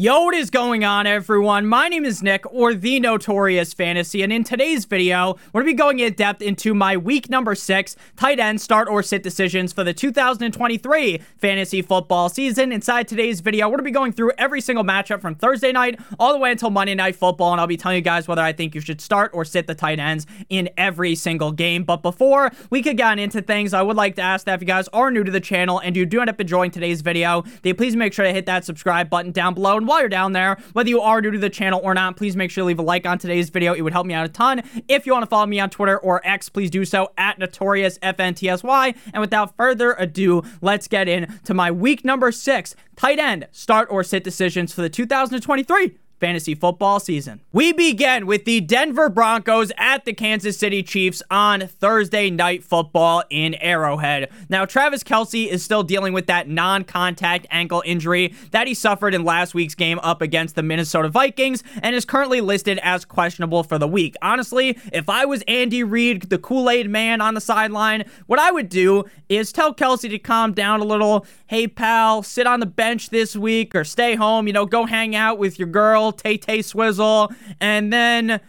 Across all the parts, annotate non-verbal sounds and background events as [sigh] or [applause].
Yo, what is going on, everyone? My name is Nick, or The Notorious Fantasy, and in today's video, we're going to be going in depth into my week number six tight end start or sit decisions for the 2023 fantasy football season. Inside today's video, we're going to be going through every single matchup from Thursday night all the way until Monday Night Football, and I'll be telling you guys whether I think you should start or sit the tight ends in every single game. But before we could get into things, I would like to ask that if you guys are new to the channel and you do end up enjoying today's video, then please make sure to hit that subscribe button down below. While you're down there, whether you are new to the channel or not, please make sure to leave a like on today's video. It would help me out a ton. If you want to follow me on Twitter or X, please do so at NotoriousFNTSY. And without further ado, let's get into my week number six tight end start or sit decisions for the 2023 fantasy football season. We begin with the Denver Broncos at the Kansas City Chiefs on Thursday night football in Arrowhead. Now, Travis Kelce is still dealing with that non contact ankle injury that he suffered in last week's game up against the Minnesota Vikings and is currently listed as questionable for the week. Honestly, if I was Andy Reid, the Kool Aid man on the sideline, what I would do is tell Kelce to calm down a little. Hey, pal, sit on the bench this week or stay home, you know, go hang out with your girl Tay Tay Swizzle, and then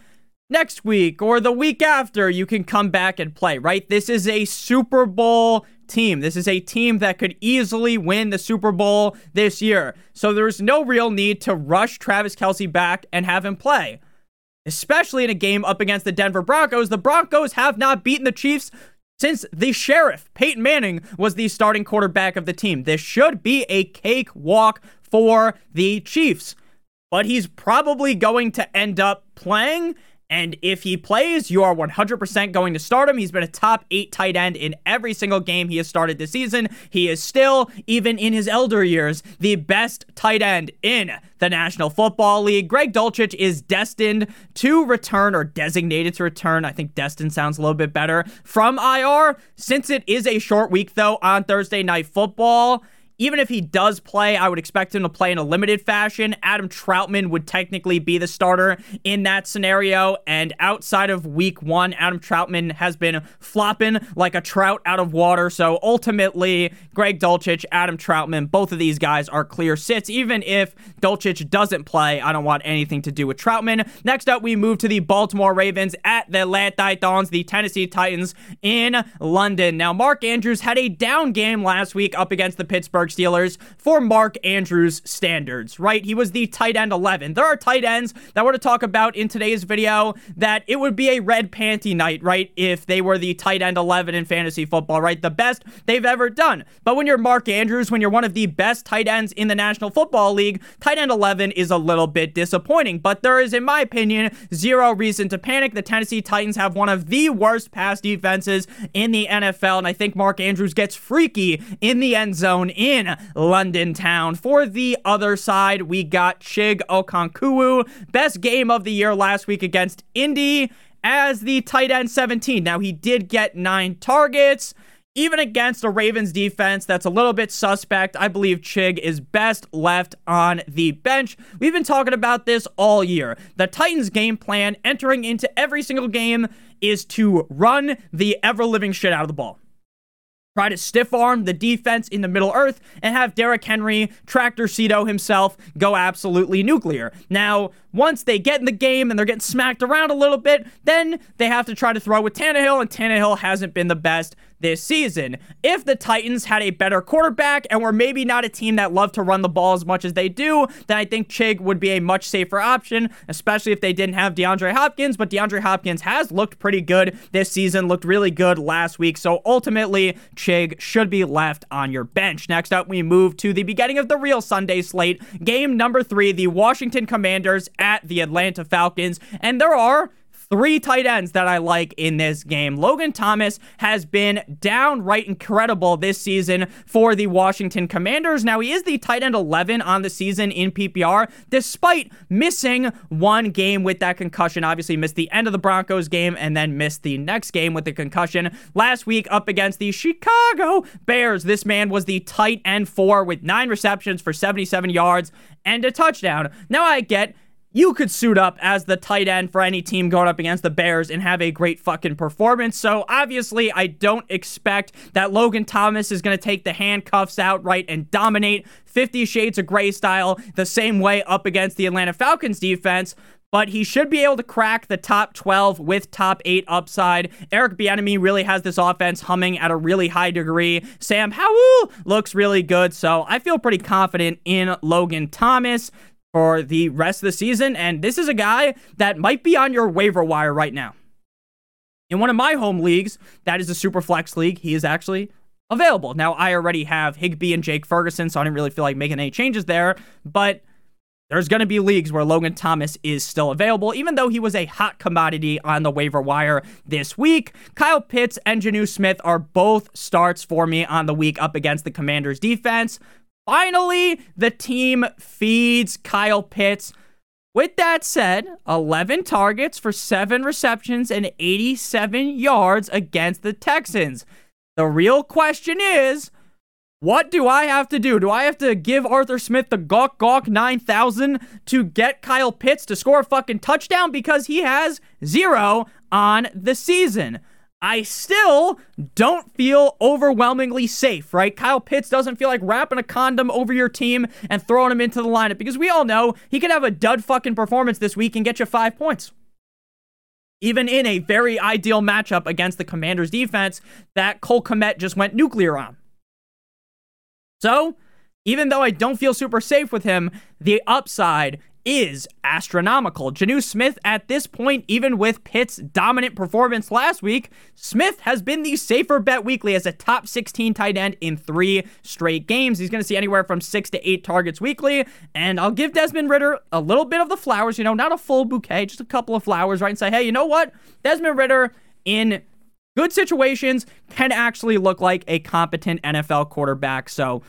next week or the week after, you can come back and play, right? This is a Super Bowl team. This is a team that could easily win the Super Bowl this year. So there's no real need to rush Travis Kelce back and have him play. Especially in a game up against the Denver Broncos. The Broncos have not beaten the Chiefs since the sheriff, Peyton Manning, was the starting quarterback of the team. This should be a cakewalk for the Chiefs but he's probably going to end up playing. And if he plays, you are 100% going to start him. He's been a top eight tight end in every single game he has started this season. He is still, even in his elder years, the best tight end in the National Football League. Greg Dulcich is destined to return or designated to return. I think destined sounds a little bit better from IR. Since it is a short week, though, on Thursday Night Football, even if he does play, I would expect him to play in a limited fashion. Adam Trautman would technically be the starter in that scenario. And outside of week one, Adam Trautman has been flopping like a trout out of water. So ultimately, Greg Dulcich, Adam Trautman, both of these guys are clear sits. Even if Dulcich doesn't play, I don't want anything to do with Trautman. Next up, we move to the Baltimore Ravens at the Atlanta the Tennessee Titans in London. Now, Mark Andrews had a down game last week up against the Pittsburgh Steelers for Mark Andrews standards, right? He was the tight end 11. There are tight ends that we're to talk about in today's video that it would be a red panty night, right? If they were the tight end 11 in fantasy football, right? The best they've ever done. But when you're Mark Andrews, when you're one of the best tight ends in the National Football League, tight end 11 is a little bit disappointing. But there is, in my opinion, zero reason to panic. The Tennessee Titans have one of the worst pass defenses in the NFL, and I think Mark Andrews gets freaky in the end zone in in London town. For the other side, we got Chig Okonkwo, best game of the year last week against Indy as the tight end 17. Now, he did get nine targets. Even against a Ravens defense that's a little bit suspect, I believe Chig is best left on the bench. We've been talking about this all year. The Titans' game plan entering into every single game is to run the ever living shit out of the ball try to stiff arm the defense in the Middle Earth and have Derrick Henry, Tractor Cito himself, go absolutely nuclear. Now, once they get in the game and they're getting smacked around a little bit, then they have to try to throw with Tannehill, and Tannehill hasn't been the best this season. If the Titans had a better quarterback and were maybe not a team that loved to run the ball as much as they do, then I think Chig would be a much safer option, especially if they didn't have DeAndre Hopkins. But DeAndre Hopkins has looked pretty good this season, looked really good last week. So ultimately, Chig should be left on your bench. Next up, we move to the beginning of the real Sunday slate. Game number three, the Washington Commanders at the Atlanta Falcons. And there are three tight ends that I like in this game. Logan Thomas has been downright incredible this season for the Washington Commanders. Now, he is the tight end 11 on the season in PPR, despite missing one game with that concussion. Obviously, missed the end of the Broncos game and then missed the next game with the concussion. Last week, up against the Chicago Bears, this man was the tight end four with nine receptions for 77 yards and a touchdown. Now, I get you could suit up as the tight end for any team going up against the Bears and have a great fucking performance. So obviously, I don't expect that Logan Thomas is going to take the handcuffs out right and dominate 50 Shades of Grey style the same way up against the Atlanta Falcons defense but he should be able to crack the top 12 with top 8 upside. Eric Bieniemy really has this offense humming at a really high degree. Sam Howell looks really good, so I feel pretty confident in Logan Thomas for the rest of the season, and this is a guy that might be on your waiver wire right now. In one of my home leagues, that is a super flex league, he is actually available. Now, I already have Higbee and Jake Ferguson, so I didn't really feel like making any changes there, but there's going to be leagues where Logan Thomas is still available, even though he was a hot commodity on the waiver wire this week. Kyle Pitts and Jonnu Smith are both starts for me on the week up against the Commanders defense. Finally, the team feeds Kyle Pitts. With that said, 11 targets for 7 receptions and 87 yards against the Texans. The real question is what do I have to do? Do I have to give Arthur Smith the Gawk Gawk 9000 to get Kyle Pitts to score a fucking touchdown because he has zero on the season? I still don't feel overwhelmingly safe, right? Kyle Pitts doesn't feel like wrapping a condom over your team and throwing him into the lineup because we all know he could have a dud fucking performance this week and get you five points even in a very ideal matchup against the Commanders defense that Cole Kmet just went nuclear on. So, even though I don't feel super safe with him, the upside is astronomical. Jonnu Smith, at this point, even with Pitt's dominant performance last week, Smith has been the safer bet weekly as a top 16 tight end in three straight games. He's going to see anywhere from six to eight targets weekly. And I'll give Desmond Ridder a little bit of the flowers, you know, not a full bouquet, just a couple of flowers, right? And say, hey, you know what? Desmond Ridder in good situations can actually look like a competent NFL quarterback. So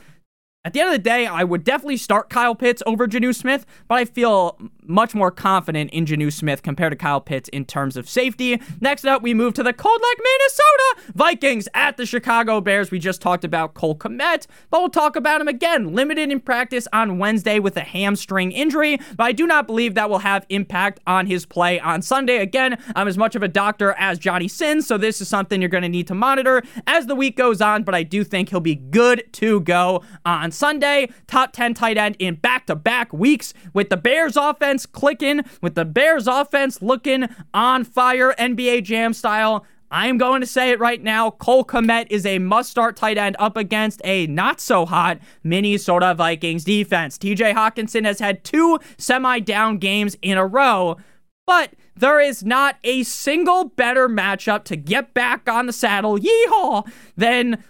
at the end of the day, I would definitely start Kyle Pitts over Jonnu Smith, but I feel much more confident in Jonnu Smith compared to Kyle Pitts in terms of safety. Next up, we move to the cold like Minnesota Vikings at the Chicago Bears. We just talked about Cole Kmet, but we'll talk about him again. Limited in practice on Wednesday with a hamstring injury, but I do not believe that will have impact on his play on Sunday. Again, I'm as much of a doctor as Johnny Sins, so this is something you're going to need to monitor as the week goes on, but I do think he'll be good to go on Sunday. Top 10 tight end in back to back weeks with the Bears offense clicking, with the Bears offense looking on fire, NBA Jam style. I'm going to say it right now. Cole Kmet is a must start tight end up against a not so hot Minnesota Vikings defense. TJ Hockenson has had two semi down games in a row, but there is not a single better matchup to get back on the saddle, yeehaw, than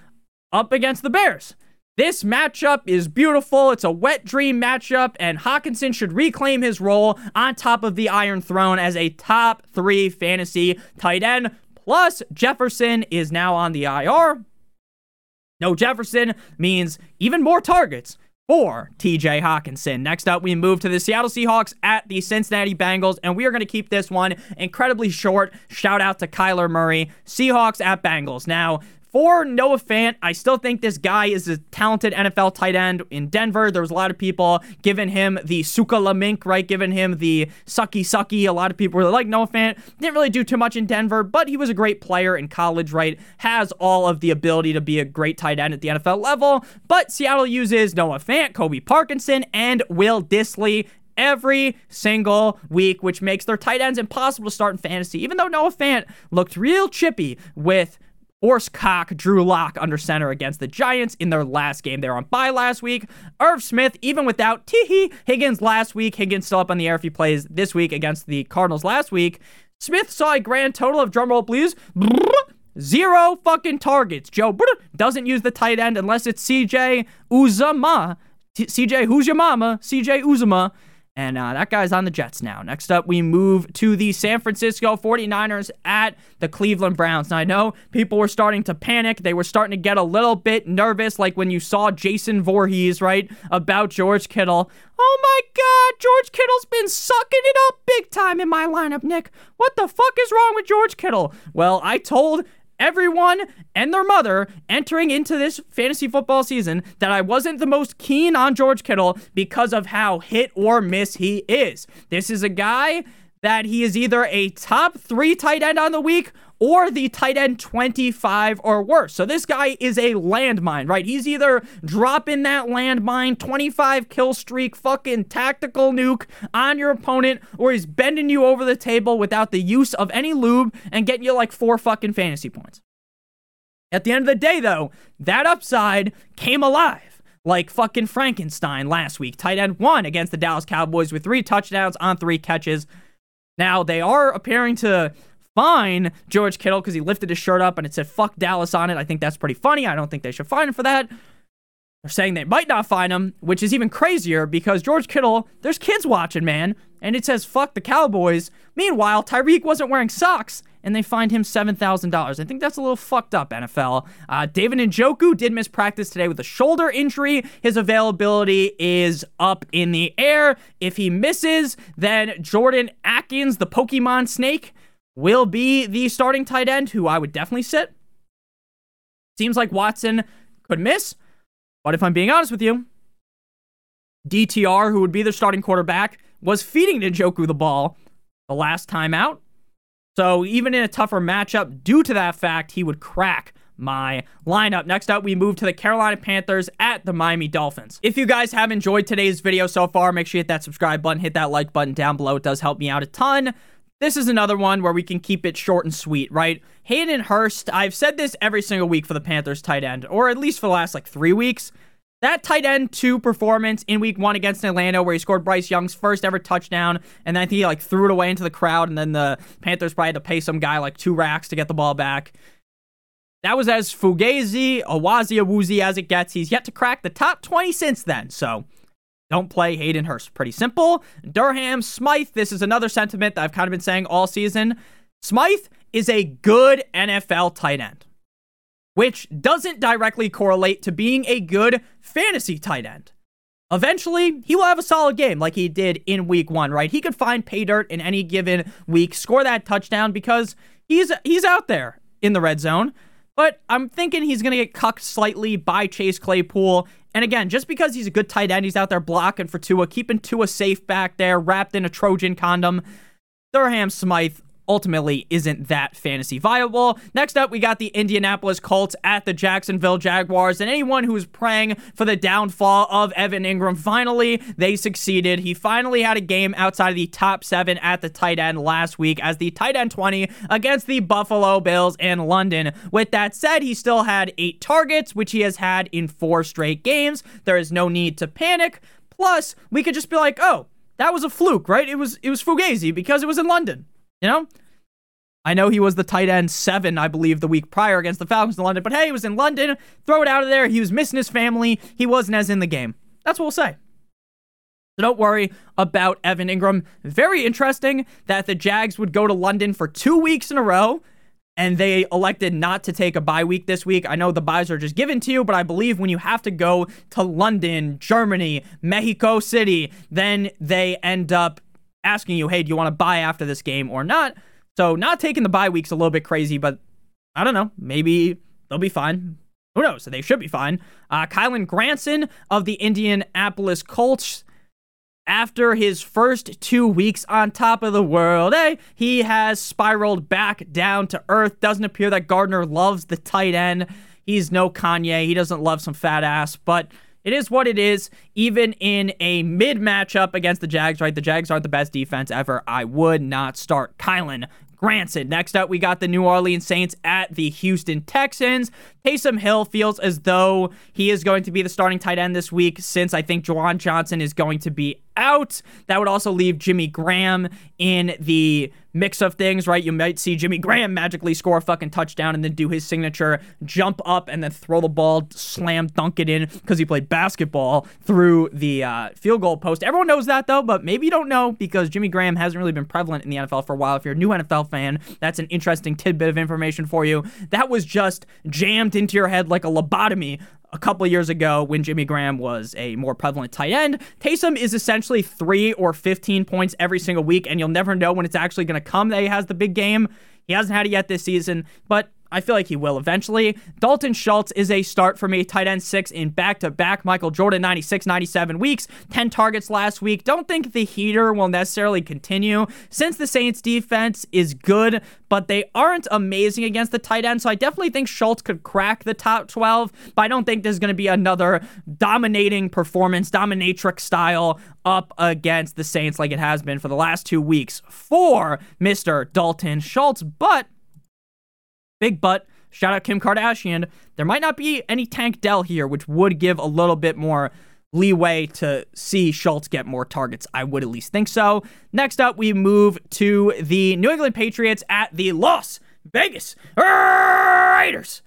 up against the Bears. This matchup is beautiful. It's a wet dream matchup, and Hockenson should reclaim his role on top of the Iron Throne as a top three fantasy tight end. Plus, Jefferson is now on the IR. No Jefferson means even more targets for TJ Hockenson. Next up, we move to the Seattle Seahawks at the Cincinnati Bengals, and we are going to keep this one incredibly short. Shout out to Kyler Murray. Seahawks at Bengals. Now, for Noah Fant, I still think this guy is a talented NFL tight end in Denver. There was a lot of people giving him the Suka Lamink, right? Giving him the sucky sucky. A lot of people really like Noah Fant. Didn't really do too much in Denver, but he was a great player in college, right? Has all of the ability to be a great tight end at the NFL level. But Seattle uses Noah Fant, Colby Parkinson, and Will Dissly every single week, which makes their tight ends impossible to start in fantasy. Even though Noah Fant looked real chippy with Cock Drew Lock under center against the Giants in their last game. They were on bye last week. Irv Smith, even without Teehee Higgins last week, Higgins still up on the air if he plays this week against the Cardinals last week. Smith saw a grand total of drumroll please. [laughs] Zero fucking targets. Joe [laughs] doesn't use the tight end unless it's CJ Uzomah. CJ, who's your mama? CJ Uzomah. And uh, that guy's on the Jets now. Next up, we move to the San Francisco 49ers at the Cleveland Browns. Now, I know people were starting to panic. They were starting to get a little bit nervous, like when you saw Jason Voorhees, right, about George Kittle. Oh my God, George Kittle's been sucking it up big time in my lineup, Nick. What the fuck is wrong with George Kittle? Well, I told everyone and their mother entering into this fantasy football season that I wasn't the most keen on George Kittle because of how hit or miss he is. This is a guy that he is either a top three tight end on the week or the tight end 25 or worse. So this guy is a landmine, right? He's either dropping that landmine 25 kill streak fucking tactical nuke on your opponent or he's bending you over the table without the use of any lube and getting you like four fucking fantasy points. At the end of the day though, that upside came alive like fucking Frankenstein last week. Tight end one against the Dallas Cowboys with three touchdowns on three catches. Now, they are appearing to fine George Kittle because he lifted his shirt up and it said fuck Dallas on it. I think that's pretty funny. I don't think they should fine him for that. They're saying they might not fine him, which is even crazier because George Kittle, there's kids watching, man. And it says fuck the Cowboys. Meanwhile, Tyreek wasn't wearing socks and they fined him $7,000. I think that's a little fucked up, NFL. Uh, David Njoku did miss practice today with a shoulder injury. His availability is up in the air. If he misses, then Jordan Akins, the Pokemon snake, will be the starting tight end, who I would definitely sit. Seems like Watson could miss, but if I'm being honest with you, DTR, who would be the starting quarterback, was feeding Njoku the ball the last time out. So even in a tougher matchup, due to that fact, he would crack my lineup. Next up, we move to the Carolina Panthers at the Miami Dolphins. If you guys have enjoyed today's video so far, make sure you hit that subscribe button, hit that like button down below. It does help me out a ton. This is another one where we can keep it short and sweet, right? Hayden Hurst, I've said this every single week for the Panthers tight end, or at least for the last like three weeks. That tight end two performance in week one against Atlanta, where he scored Bryce Young's first ever touchdown, and then I think he like threw it away into the crowd, and then the Panthers probably had to pay some guy like two racks to get the ball back. That was as fugazi, awazi, woozy as it gets. He's yet to crack the top 20 since then, so don't play Hayden Hurst. Pretty simple. Durham, Smythe, this is another sentiment that I've kind of been saying all season. Smythe is a good NFL tight end which doesn't directly correlate to being a good fantasy tight end. Eventually, he will have a solid game like he did in week one, right? He could find pay dirt in any given week, score that touchdown because he's he's out there in the red zone. But I'm thinking he's going to get cucked slightly by Chase Claypool. And again, just because he's a good tight end, he's out there blocking for Tua, keeping Tua safe back there, wrapped in a Trojan condom. Durham Smythe ultimately isn't that fantasy viable. Next up, we got the Indianapolis Colts at the Jacksonville Jaguars. And anyone who's praying for the downfall of Evan Engram, finally, they succeeded. He finally had a game outside of the top seven at the tight end last week as the tight end 20 against the Buffalo Bills in London. With that said, he still had eight targets, which he has had in four straight games. There is no need to panic. Plus, we could just be like, oh, that was a fluke, right? It was it was fugazi because it was in London. You know? I know he was the tight end seven, I believe, the week prior against the Falcons in London, but hey, he was in London. Throw it out of there. He was missing his family. He wasn't as in the game. That's what we'll say. So don't worry about Evan Engram. Very interesting that the Jags would go to London for two weeks in a row and they elected not to take a bye week this week. I know the byes are just given to you, but I believe when you have to go to London, Germany, Mexico City, then they end up asking you, hey, do you want to bye after this game or not? So not taking the bye week's a little bit crazy, but I don't know. Maybe they'll be fine. Who knows? They should be fine. Uh, Kylen Granson of the Indianapolis Colts. After his first two weeks on top of the world, hey, he has spiraled back down to earth. Doesn't appear that Gardner loves the tight end. He's no Kanye. He doesn't love some fat ass, but it is what it is, even in a mid matchup against the Jags, right? The Jags aren't the best defense ever. I would not start Kylen Granson. Next up, we got the New Orleans Saints at the Houston Texans. Taysom Hill feels as though he is going to be the starting tight end this week since I think Juwan Johnson is going to be out. That would also leave Jimmy Graham in the mix of things, right? You might see Jimmy Graham magically score a fucking touchdown and then do his signature jump up and then throw the ball, slam dunk it in because he played basketball through the uh, field goal post. Everyone knows that though, but maybe you don't know because Jimmy Graham hasn't really been prevalent in the NFL for a while. If you're a new NFL fan, that's an interesting tidbit of information for you. That was just jammed into your head like a lobotomy a couple years ago when Jimmy Graham was a more prevalent tight end. Taysom is essentially three or 15 points every single week, and you'll never know when it's actually going to come that he has the big game. He hasn't had it yet this season, but I feel like he will eventually. Dalton Schultz is a start for me. Tight end six in back to back. Michael Jordan, 96, 97 weeks, 10 targets last week. Don't think the heater will necessarily continue since the Saints defense is good, but they aren't amazing against the tight end. So I definitely think Schultz could crack the top 12, but I don't think there's going to be another dominating performance, dominatrix style up against the Saints like it has been for the last two weeks for Mr. Dalton Schultz. But, big but, shout out Kim Kardashian, there might not be any Tank Dell here, which would give a little bit more leeway to see Schultz get more targets. I would at least think so. Next up, we move to the New England Patriots at the Las Vegas Raiders.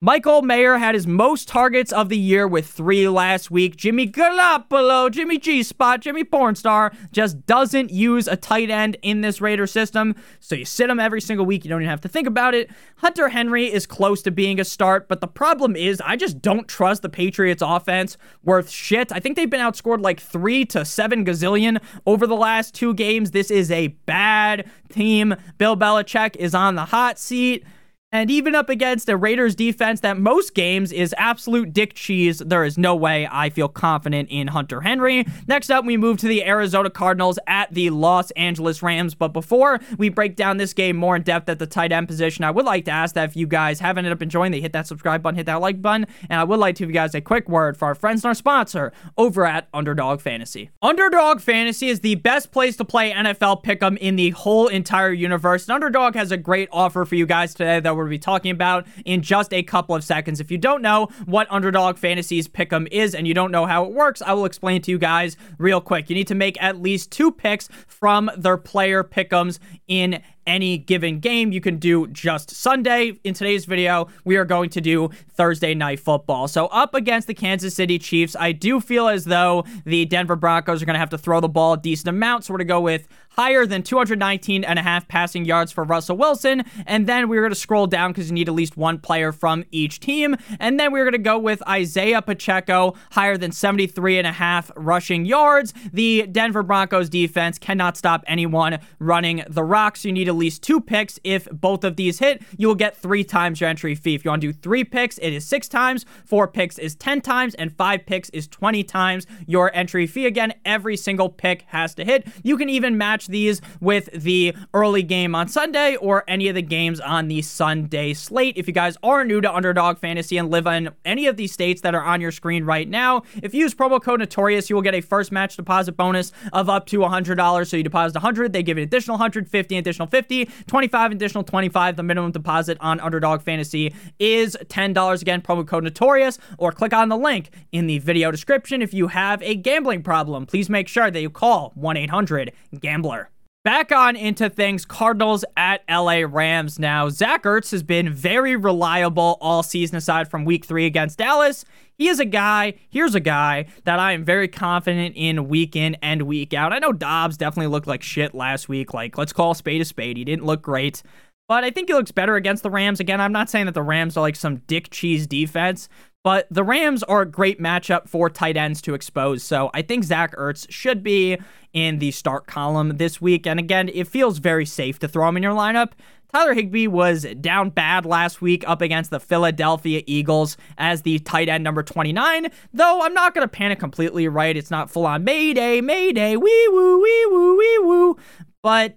Michael Mayer had his most targets of the year with three last week. Jimmy Garoppolo, Jimmy G Spot, Jimmy Pornstar just doesn't use a tight end in this Raider system. So you sit him every single week. You don't even have to think about it. Hunter Henry is close to being a start, but the problem is I just don't trust the Patriots offense worth shit. I think they've been outscored like three to seven gazillion over the last two games. This is a bad team. Bill Belichick is on the hot seat. And even up against a Raiders defense that most games is absolute dick cheese, there is no way I feel confident in Hunter Henry. Next up, we move to the Arizona Cardinals at the Los Angeles Rams. But before we break down this game more in depth at the tight end position, I would like to ask that if you guys have ended up enjoying, they hit that subscribe button, hit that like button. And I would like to give you guys a quick word for our friends and our sponsor over at Underdog Fantasy. Underdog Fantasy is the best place to play NFL Pick'em in the whole entire universe. And Underdog has a great offer for you guys today that to be talking about in just a couple of seconds. If you don't know what Underdog Fantasies Pick'em is and you don't know how it works, I will explain to you guys real quick. You need to make at least two picks from their player pick'ems in any given game. You can do just Sunday. In today's video, we are going to do Thursday night football. So up against the Kansas City Chiefs, I do feel as though the Denver Broncos are going to have to throw the ball a decent amount. So we're going to go with higher than 219 and a half passing yards for Russell Wilson. And then we're going to scroll down because you need at least one player from each team. And then we're going to go with Isaiah Pacheco, higher than 73 and a half rushing yards. The Denver Broncos defense cannot stop anyone running the rock. So you need at least two picks. If both of these hit, you will get three times your entry fee. If you want to do three picks, it is six times, four picks is 10 times, and five picks is 20 times your entry fee. Again, every single pick has to hit. You can even match these with the early game on Sunday or any of the games on the Sunday slate. If you guys are new to Underdog Fantasy and live in any of these states that are on your screen right now, if you use promo code Notorious, you will get a first match deposit bonus of up to $100. So you deposit 100, they give you an additional 150, additional 50, 25, additional 25. The minimum deposit on Underdog Fantasy is $10. Again, promo code Notorious, or click on the link in the video description. If you have a gambling problem, please make sure that you call 1 800 Gambler. Back on into things, Cardinals at LA Rams now. Zach Ertz has been very reliable all season aside from week three against Dallas. He is a guy, here's a guy that I am very confident in week in and week out. I know Dobbs definitely looked like shit last week. Like, let's call a spade a spade. He didn't look great. But I think he looks better against the Rams. Again, I'm not saying that the Rams are like some dick cheese defense, but the Rams are a great matchup for tight ends to expose. So I think Zach Ertz should be in the start column this week. And again, it feels very safe to throw him in your lineup. Tyler Higbee was down bad last week up against the Philadelphia Eagles as the tight end number 29. Though I'm not going to panic completely, right? It's not full on Mayday, Mayday, wee woo, wee woo, wee woo. But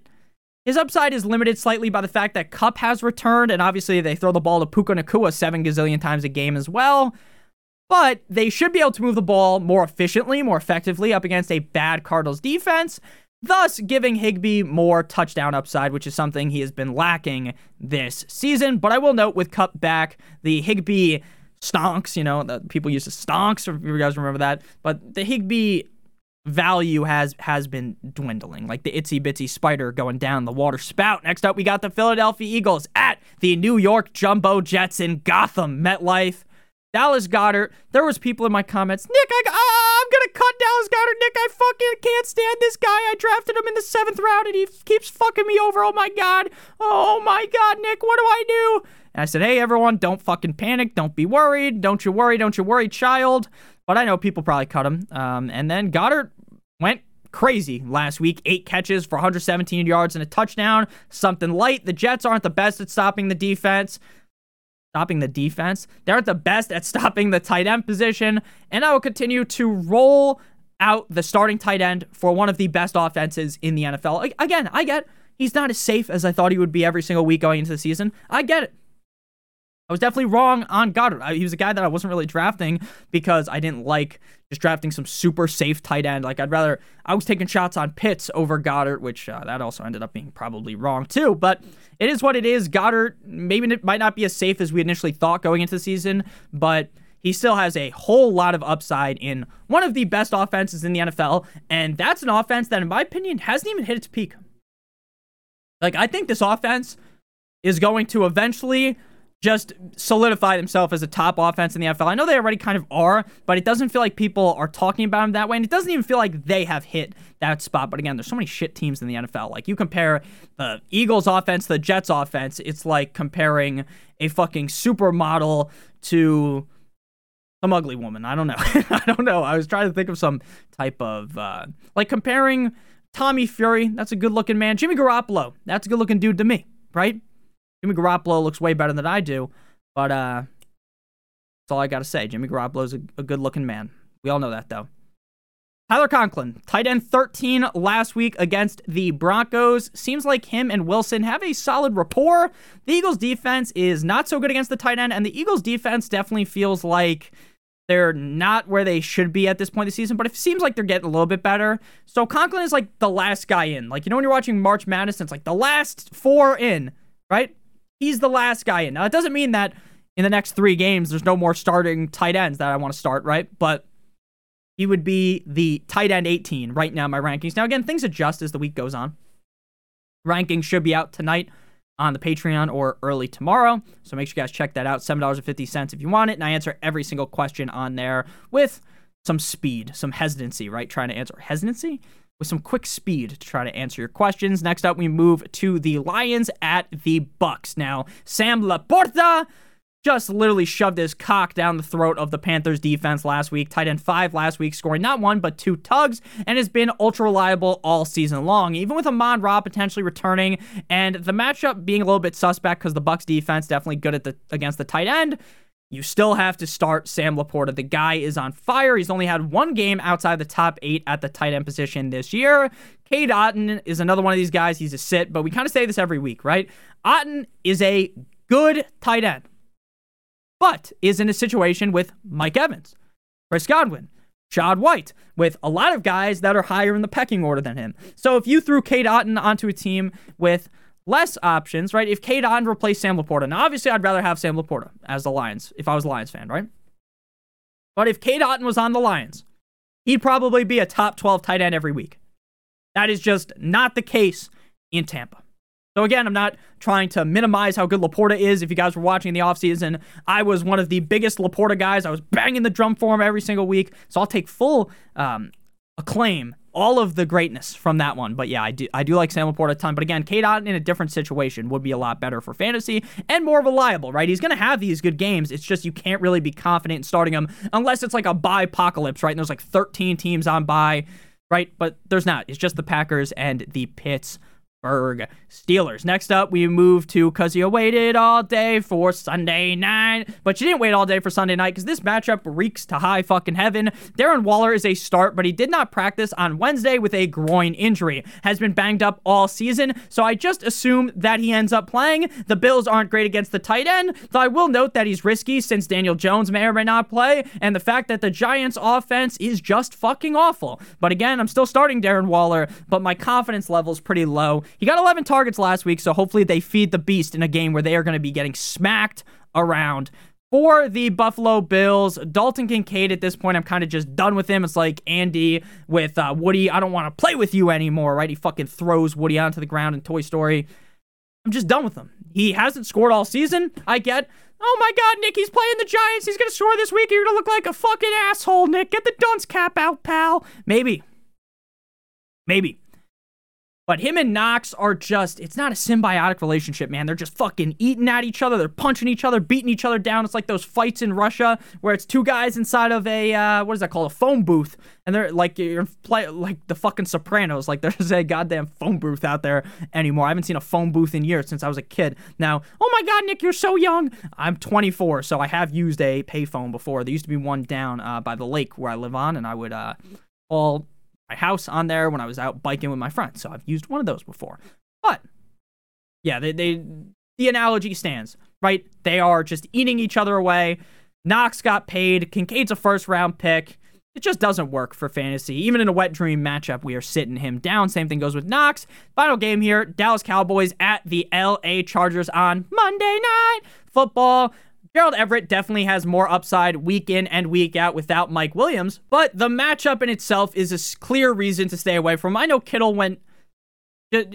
his upside is limited slightly by the fact that Kupp has returned, and obviously they throw the ball to Puka Nacua seven gazillion times a game as well. But they should be able to move the ball more efficiently, more effectively up against a bad Cardinals defense, thus giving Higbee more touchdown upside, which is something he has been lacking this season. But I will note with Kupp back, the Higbee stonks, you know, the people used to stonks, if you guys remember that. But the Higbee value has has been dwindling, like the itsy bitsy spider going down the water spout. Next up, we got the Philadelphia Eagles at the New York Jumbo Jets in Gotham MetLife. Dallas Goedert There was people in my comments. Nick, I, uh, I'm gonna cut Dallas Goedert Nick, I fucking can't stand this guy. I drafted him in the seventh round, and he f- keeps fucking me over. Oh my god. Oh my god, Nick. What do I do? And I said, hey everyone, don't fucking panic. Don't be worried. Don't you worry. Don't you worry, child. But I know people probably cut him. Um, and then Goedert went crazy last week. Eight catches for 117 yards and a touchdown. Something light. The Jets aren't the best at stopping the defense. stopping the defense. They aren't the best at [laughs] stopping the tight end position, and I will continue to roll out the starting tight end for one of the best offenses in the NFL. Again, I get he's not as safe as I thought he would be every single week going into the season. I get it. I was definitely wrong on Goedert. I, he was a guy that I wasn't really drafting because I didn't like just drafting some super safe tight end. Like I'd rather I was taking shots on Pitts over Goedert, which uh, that also ended up being probably wrong too. But it is what it is. Goedert maybe it might not be as safe as we initially thought going into the season, but he still has a whole lot of upside in one of the best offenses in the NFL, and that's an offense that, in my opinion, hasn't even hit its peak. Like I think this offense is going to eventually just solidify themselves as a top offense in the NFL. I know they already kind of are, but it doesn't feel like people are talking about them that way. And it doesn't even feel like they have hit that spot. But again, there's so many shit teams in the NFL. Like you compare the Eagles offense, the Jets offense, it's like comparing a fucking supermodel to some ugly woman. I don't know. [laughs] I don't know. I was trying to think of some type of uh, like comparing Tommy Fury. That's a good looking man. Jimmy Garoppolo. That's a good looking dude to me, right? Jimmy Garoppolo looks way better than I do, but uh, that's all I got to say. Jimmy Garoppolo's a, a good looking man. We all know that, though. Tyler Conklin, tight end 13 last week against the Broncos. Seems like him and Wilson have a solid rapport. The Eagles' defense is not so good against the tight end, and the Eagles' defense definitely feels like they're not where they should be at this point of the season, but it seems like they're getting a little bit better. So Conklin is like the last guy in. Like, you know, when you're watching March Madness, it's like the last four in, right? He's the last guy in. Now, it doesn't mean that in the next three games, there's no more starting tight ends that I want to start, right? But he would be the tight end 18 right now in my rankings. Now, again, things adjust as the week goes on. Rankings should be out tonight on the Patreon or early tomorrow. So make sure you guys check that out. $7.50 if you want it. And I answer every single question on there with some speed, some hesitancy, right? Trying to answer hesitancy with some quick speed to try to answer your questions. Next up, we move to the Lions at the Bucs. Now, Sam LaPorta just literally shoved his cock down the throat of the Panthers defense last week. Tight end five last week, scoring not one but two tugs, and has been ultra reliable all season long. Even with Amon Ra potentially returning, and the matchup being a little bit suspect because the Bucs defense definitely good at the against the tight end. You still have to start Sam LaPorta. The guy is on fire. He's only had one game outside the top eight at the tight end position this year. Cade Otton is another one of these guys. He's a sit, but we kind of say this every week, right? Otton is a good tight end, but is in a situation with Mike Evans, Chris Godwin, Shad White, with a lot of guys that are higher in the pecking order than him. So if you threw Cade Otton onto a team with less options, right? If Otton replaced Sam LaPorta, now obviously I'd rather have Sam LaPorta as the Lions if I was a Lions fan, right? But if Otton was on the Lions, he'd probably be a top 12 tight end every week. That is just not the case in Tampa. So again, I'm not trying to minimize how good LaPorta is. If you guys were watching in the offseason, I was one of the biggest LaPorta guys. I was banging the drum for him every single week. So I'll take full um, acclaim all of the greatness from that one. But yeah, I do I do like Sam LaPorta a ton. But again, Cade Otton in a different situation would be a lot better for fantasy and more reliable, right? He's gonna have these good games. It's just you can't really be confident in starting him unless it's like a bye apocalypse, right? And there's like 13 teams on bye, right? But there's not. It's just the Packers and the Pitts Berg Steelers. Next up, we move to because you waited all day for Sunday night. But you didn't wait all day for Sunday night because this matchup reeks to high fucking heaven. Darren Waller is a start, but he did not practice on Wednesday with a groin injury. Has been banged up all season, so I just assume that he ends up playing. The Bills aren't great against the tight end, though I will note that he's risky since Daniel Jones may or may not play, and the fact that the Giants' offense is just fucking awful. But again, I'm still starting Darren Waller, but my confidence level is pretty low. He got 11 targets last week, so hopefully they feed the beast in a game where they are going to be getting smacked around. For the Buffalo Bills, Dalton Kincaid at this point, I'm kind of just done with him. It's like Andy with uh, Woody. I don't want to play with you anymore, right? He fucking throws Woody onto the ground in Toy Story. I'm just done with him. He hasn't scored all season. I get. Oh my God, Nick, he's playing the Giants. He's gonna score this week. You're gonna look like a fucking asshole, Nick. Get the dunce cap out, pal. Maybe. Maybe. But him and Knox are just, it's not a symbiotic relationship, man. They're just fucking eating at each other. They're punching each other, beating each other down. It's like those fights in Russia where it's two guys inside of a, uh, what is that called? A phone booth. And they're like, you're play, like the fucking Sopranos. Like [laughs] there's a goddamn phone booth out there anymore. I haven't seen a phone booth in years since I was a kid. Now, oh my God, Nick, you're so young. I'm 24, so I have used a payphone before. There used to be one down uh, by the lake where I live on, and I would uh, call my house on there when I was out biking with my friends. So I've used one of those before. But yeah, they, they the analogy stands, right? They are just eating each other away. Knox got paid. Kincaid's a first round pick. It just doesn't work for fantasy. Even in a wet dream matchup, we are sitting him down. Same thing goes with Knox. Final game here Dallas Cowboys at the LA Chargers on Monday Night Football. Gerald Everett definitely has more upside week in and week out without Mike Williams, but the matchup in itself is a clear reason to stay away from. I know Kittle went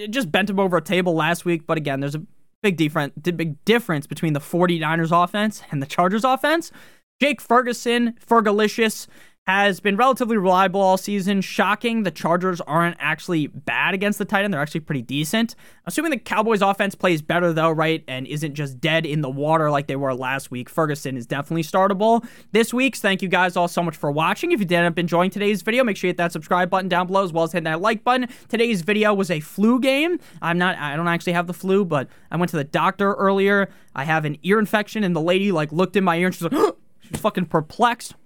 just bent him over a table last week, but again, there's a big difference big difference between the 49ers offense and the Chargers offense. Jake Ferguson, Fergalicious, has been relatively reliable all season. Shocking, the Chargers aren't actually bad against the tight end. They're actually pretty decent. Assuming the Cowboys offense plays better though, right, and isn't just dead in the water like they were last week, Ferguson is definitely startable. This week's, thank you guys all so much for watching. If you did end up enjoying today's video, make sure you hit that subscribe button down below as well as hit that like button. Today's video was a flu game. I'm not, I don't actually have the flu, but I went to the doctor earlier. I have an ear infection and the lady like looked in my ear and she's like, [gasps] she's fucking perplexed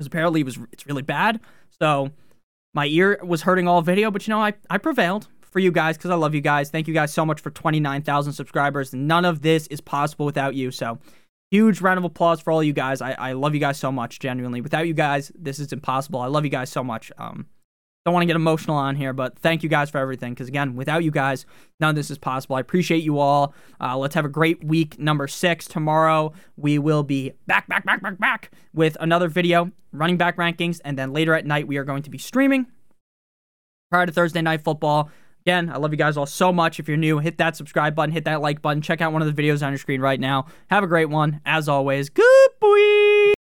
because apparently it was it's really bad. So my ear was hurting all video, but you know I I prevailed for you guys because I love you guys. Thank you guys so much for 29,000 subscribers. None of this is possible without you. So huge round of applause for all you guys. I, I love you guys so much, genuinely. Without you guys, this is impossible. I love you guys so much. Um, don't want to get emotional on here, but thank you guys for everything. Because again, without you guys, none of this is possible. I appreciate you all. Uh, let's have a great week number six. Tomorrow, we will be back, back, back, back, back with another video, running back rankings. And then later at night, we are going to be streaming prior to Thursday night football. Again, I love you guys all so much. If you're new, hit that subscribe button, hit that like button, check out one of the videos on your screen right now. Have a great one. As always, good.